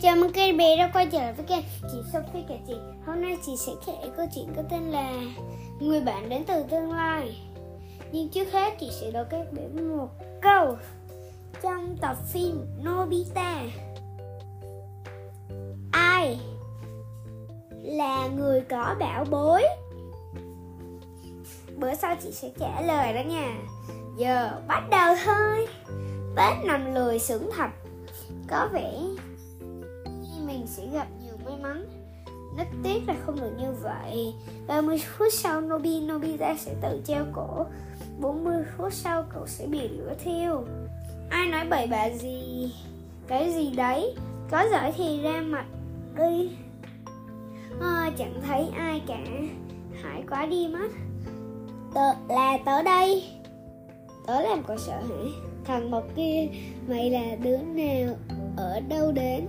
Chào mừng các bé đã quay trở lại với kênh Chị Sophie kể chị Hôm nay chị sẽ kể câu chuyện có tên là Người bạn đến từ tương lai. Nhưng trước hết, chị sẽ đọc các bé một câu Trong tập phim Nobita. Ai là người có bảo bối? Bữa sau chị sẽ trả lời đó nha. Giờ bắt đầu thôi. Bếp nằm lười sướng thật Có vẻ sẽ gặp nhiều may mắn. Rất tiếc là không được như vậy. 30 phút sau Nobi Nobita sẽ tự treo cổ. 40 phút sau cậu sẽ bị lửa thiêu. Ai nói bậy bạ gì? Cái gì đấy? Có giỏi thì ra mặt đi. À, Chẳng thấy ai cả. Hãy quá đi mất. Tớ, Là tớ đây. Tớ làm cậu sợ hả Thằng Mộc kia Mày là đứa nào? Ở đâu đến?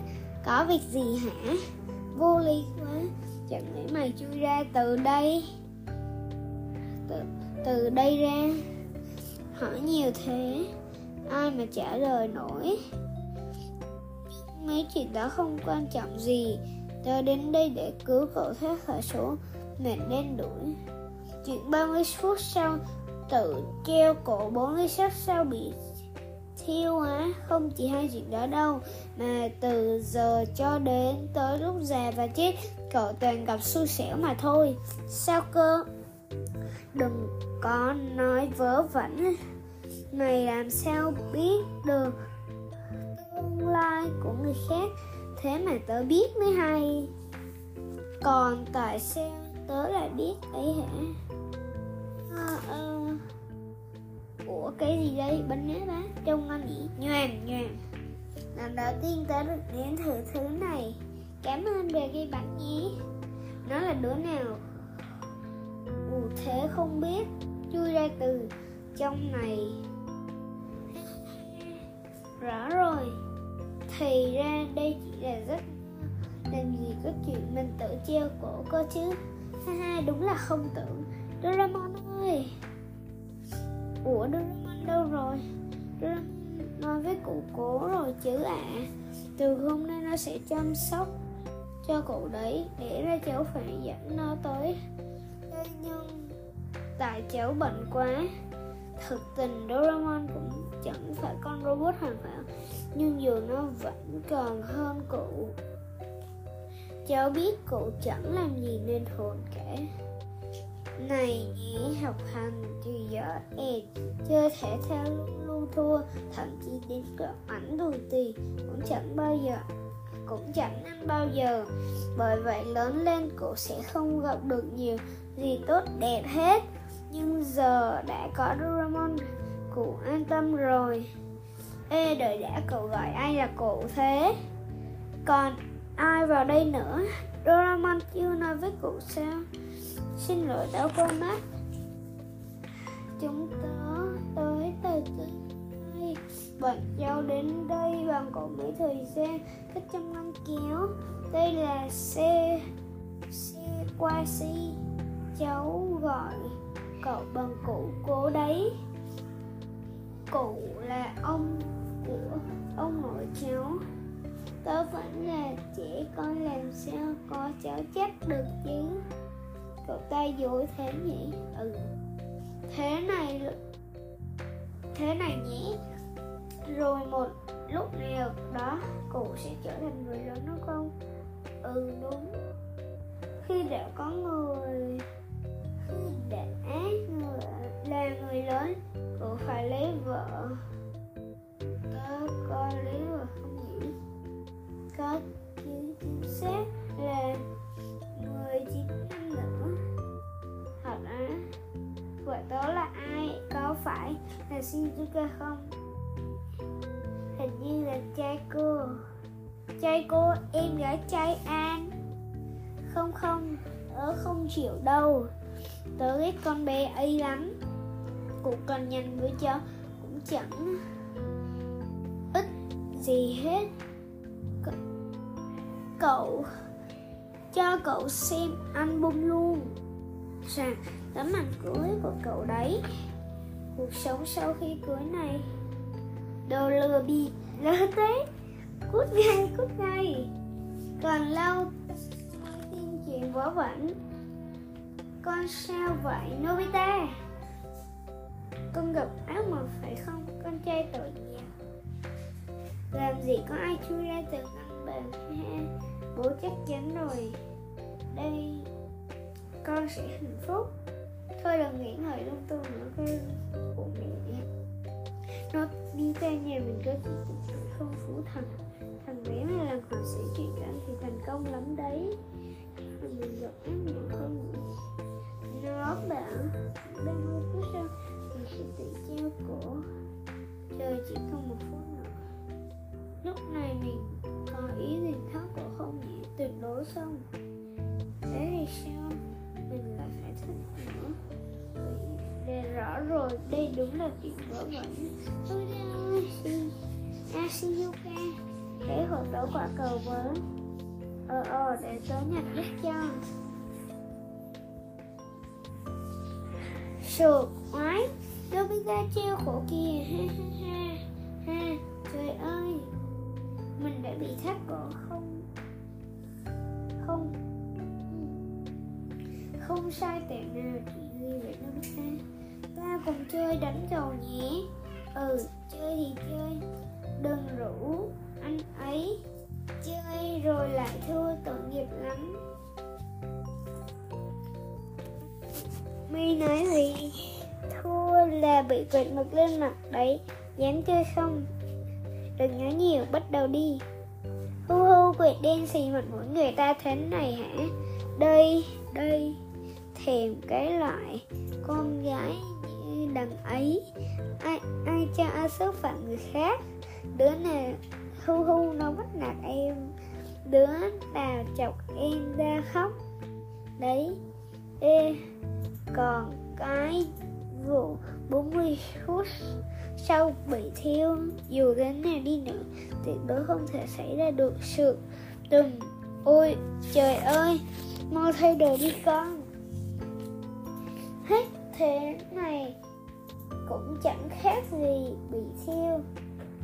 Có việc gì hả? Vô lý quá. Chẳng lẽ mày chui ra từ đây? Từ, từ đây ra. Hỏi nhiều thế. Ai mà trả lời nổi? Mấy chuyện đó không quan trọng gì. Tớ đến đây để cứu cậu thoát khỏi số mệnh đen đuổi. Chuyện 30 phút sau tự treo cổ 40 phút sau bị thiêu á không chỉ hai chuyện đó đâu, mà từ giờ cho đến tới lúc già và chết, cậu toàn gặp xui xẻo mà thôi. Sao cơ? Đừng có nói vớ vẩn. Mày làm sao biết được tương lai của người khác? Thế mà tớ biết mới hay. Còn tại sao tớ lại biết ấy hả? Ủa cái gì đây? Bánh nhé bá trông ngon nhỉ? Nhoàng nhoàng lần đầu tiên tớ được nếm thử thứ này. Cảm ơn về cái bánh nhé nó là đứa nào? Ù thế không biết. Chui ra từ trong này. Rõ rồi. Thì ra đây chỉ là rất làm gì có chuyện mình tự treo cổ cơ chứ. Ha ha đúng là không tưởng. Doraemon ơi Ủa Doraemon đâu rồi? Doraemon nói với cụ cố rồi chứ ạ. À. Từ hôm nay nó sẽ chăm sóc cho cụ đấy Để ra cháu phải dẫn nó tới. Nhưng tại cháu bận quá, Thực tình Doraemon cũng chẳng phải con robot hoàn hảo, Nhưng dù nó vẫn còn hơn cụ. Cháu biết cụ chẳng làm gì nên hồn cả này nghĩ học hành thì dở ẹt chơi thể thao luôn thua, thậm chí đến cỡ ảnh đùi tì cũng chẳng bao giờ, cũng chẳng năm bao giờ. Bởi vậy lớn lên cô sẽ không gặp được nhiều gì tốt đẹp hết. Nhưng giờ đã có Doraemon cụ an tâm rồi. Ê, đợi đã, cậu gọi ai là cụ thế? Còn ai vào đây nữa? Doraemon chưa nói với cụ sao? Xin lỗi đã qua mắt Chúng tớ tới từ đây Bọn cháu đến đây bằng cổ mấy thời gian? Cách trăm năm kéo Đây là xe Xe qua si Cháu gọi cậu bằng cụ cố đấy. Cụ là ông của ông nội cháu. Tớ vẫn là trẻ, con làm sao có cháu chắc được chứ? Cậu ta dối thế nhỉ ừ thế này thế này nhỉ rồi một lúc nào đó cụ sẽ trở thành người lớn đúng không ừ đúng khi đã có người khi đã người là người lớn cụ phải lấy vợ có có lấy vợ không nhỉ có chứ chính xác là hỏi là Shinjuka không? Hình như là trai cô. Trai cô, em gái trai an. Không không, tớ không chịu đâu. Tớ ghét con bé ấy lắm. Cũng cần nhanh với cháu cũng chẳng ít gì hết. Cậu, cho cậu xem album luôn. Rằng, tấm ảnh cưới của cậu đấy cuộc sống sau khi cưới này. Đồ lừa bịp lỡ thế. Cút ngay cút ngay. Còn lâu tin chuyện vớ vẩn. Con sao vậy, Nobita? Con gặp ác mộng phải không? Con trai tội nghiệp. Làm gì có ai chui ra từ ngăn bàn ha? Bố chắc chắn rồi. Đây, con sẽ hạnh phúc thôi đừng nghĩ ngợi lung tung nữa cái của mẹ nó đi ra nhà mình có chuyện không phủ thần thằng bé mà làm họa sĩ chuyện cảnh thì thành công lắm đấy. Mình gặp ác mộng không nó bảo đang hô cứ sao mình sẽ tự treo cổ. Rồi đây đúng là chuyện vỡ vẩn. Tôi ơi Ashiyuka để hộp đổ quả cầu với ờ ờ để tớ nhặt giúp cho. Sụt oái. Nobita treo khổ kìa. Ha ha ha ha. Trời ơi. Mình đã bị thắt cổ không? Không. Không sai tệ nào, chị Duy vậy Nobita ta cùng chơi đánh cầu nhé. Ừ chơi thì chơi. Đừng rủ anh ấy. Chơi rồi lại thua tội nghiệp lắm. Mi nói gì? Thua là bị quệt mực lên mặt đấy. Dám chơi không? Đừng nói nhiều, bắt đầu đi. Hu hu quệt đen xì mặt mỗi người ta thế này hả? Đây đây, thèm cái loại con gái đằng ấy. Ai ai cho ai xúc phạm người khác? Đứa nào, hu hu, nó bắt nạt em. Đứa nào chọc em ra khóc? Đấy. Ê, còn cái vụ 40 phút sau bị thiêu, dù thế nào đi nữa, tuyệt đối không thể xảy ra được sự đừng ôi, trời ơi, mau thay đồ đi con. Hết thế này cũng chẳng khác gì bị thiêu.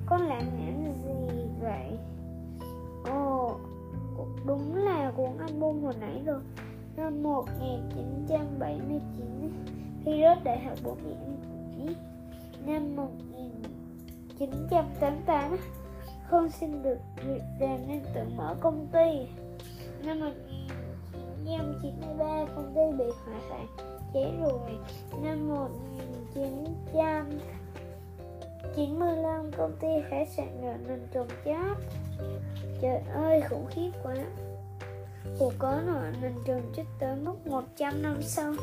Con làm những gì vậy? Ồ đúng là cuốn album hồi nãy rồi. Năm 1979 khi rớt đại học bố mẹ năm 1988 không xin được việc làm nên tự mở công ty. Năm 1993 công ty bị hỏa hoạn cháy rồi năm 1995 công ty hải sản nợ nần trồng chát trời ơi, khủng khiếp quá. Cuộc có nợ nần trồng chích tới mức 100 năm sau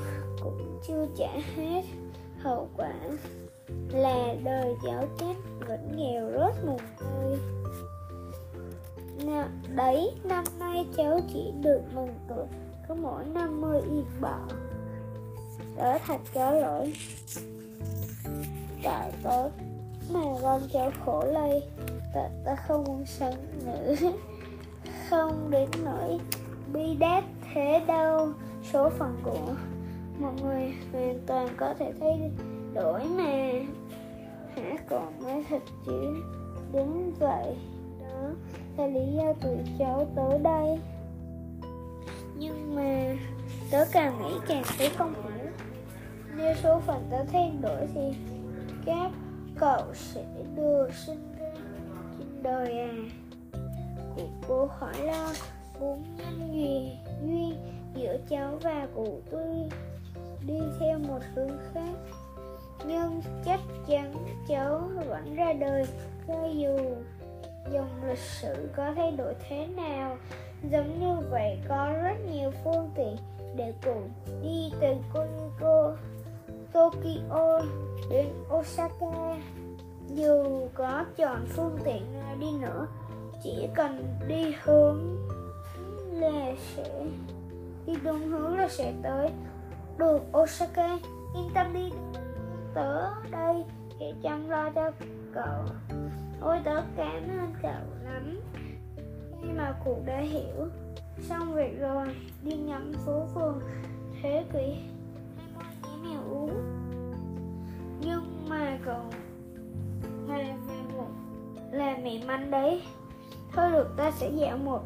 cũng chưa trả hết. Hậu quả là đời cháu chết, vẫn nghèo rớt một nơi đấy, năm nay cháu chỉ được mừng tuổi có mỗi 50 yên bọ Đó, thật có lỗi tại tớ mà con cháu khổ lây ta, ta không muốn sống nữa. Không đến nỗi bi đát thế đâu. Số phận của một người hoàn toàn có thể thay đổi mà. Hả còn nói thật chứ? Đúng vậy đó là lý do tụi cháu tới đây. Nhưng mà tớ càng nghĩ càng thấy không hiểu nếu số phận tớ thay đổi thì các cậu sẽ được sinh ra trên đời à? Cụ cô hỏi lo muốn nhân gì duy giữa cháu và cụ tôi đi theo một hướng khác. Nhưng chắc chắn cháu vẫn ra đời cho dù dòng lịch sử có thay đổi thế nào. Giống như vậy có rất nhiều phương tiện để cụ đi từ Koliko, Tokyo đến Osaka dù có chọn phương tiện nào đi nữa, chỉ cần đi hướng là sẽ, đi đúng hướng là sẽ tới được. Osaka yên tâm đi, tớ đây để chăm lo cho cậu. Ôi, tớ cảm ơn cậu lắm. Khi mà cụ đã hiểu xong việc rồi, đi ngắm phố phường thế kỷ mua gì mèo uống Michael. Mà cậu về một là mẹ manh đấy. Thôi được, ta sẽ dạo một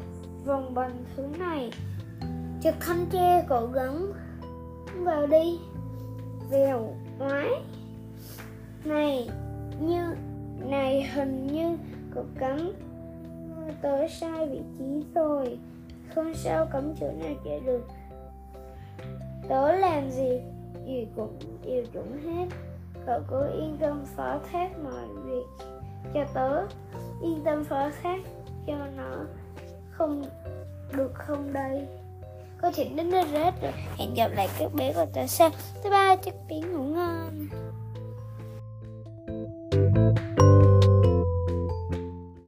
vòng bằng thứ này. Chợt thanh tre cậu gắng vào đi. Vèo ngoái này, như, này hình như cậu cắm tới sai vị trí rồi. Không sao cắm chỗ này chạy được. Tớ làm gì? Gì cũng đều chuẩn hết cậu cứ yên tâm phó thác mọi việc cho tớ. Yên tâm phó thác cho nó không được không đây. Có chuyện đến nơi rết rồi. Hẹn gặp lại các bé của tớ sau. Thứ ba chúc bé ngủ ngon.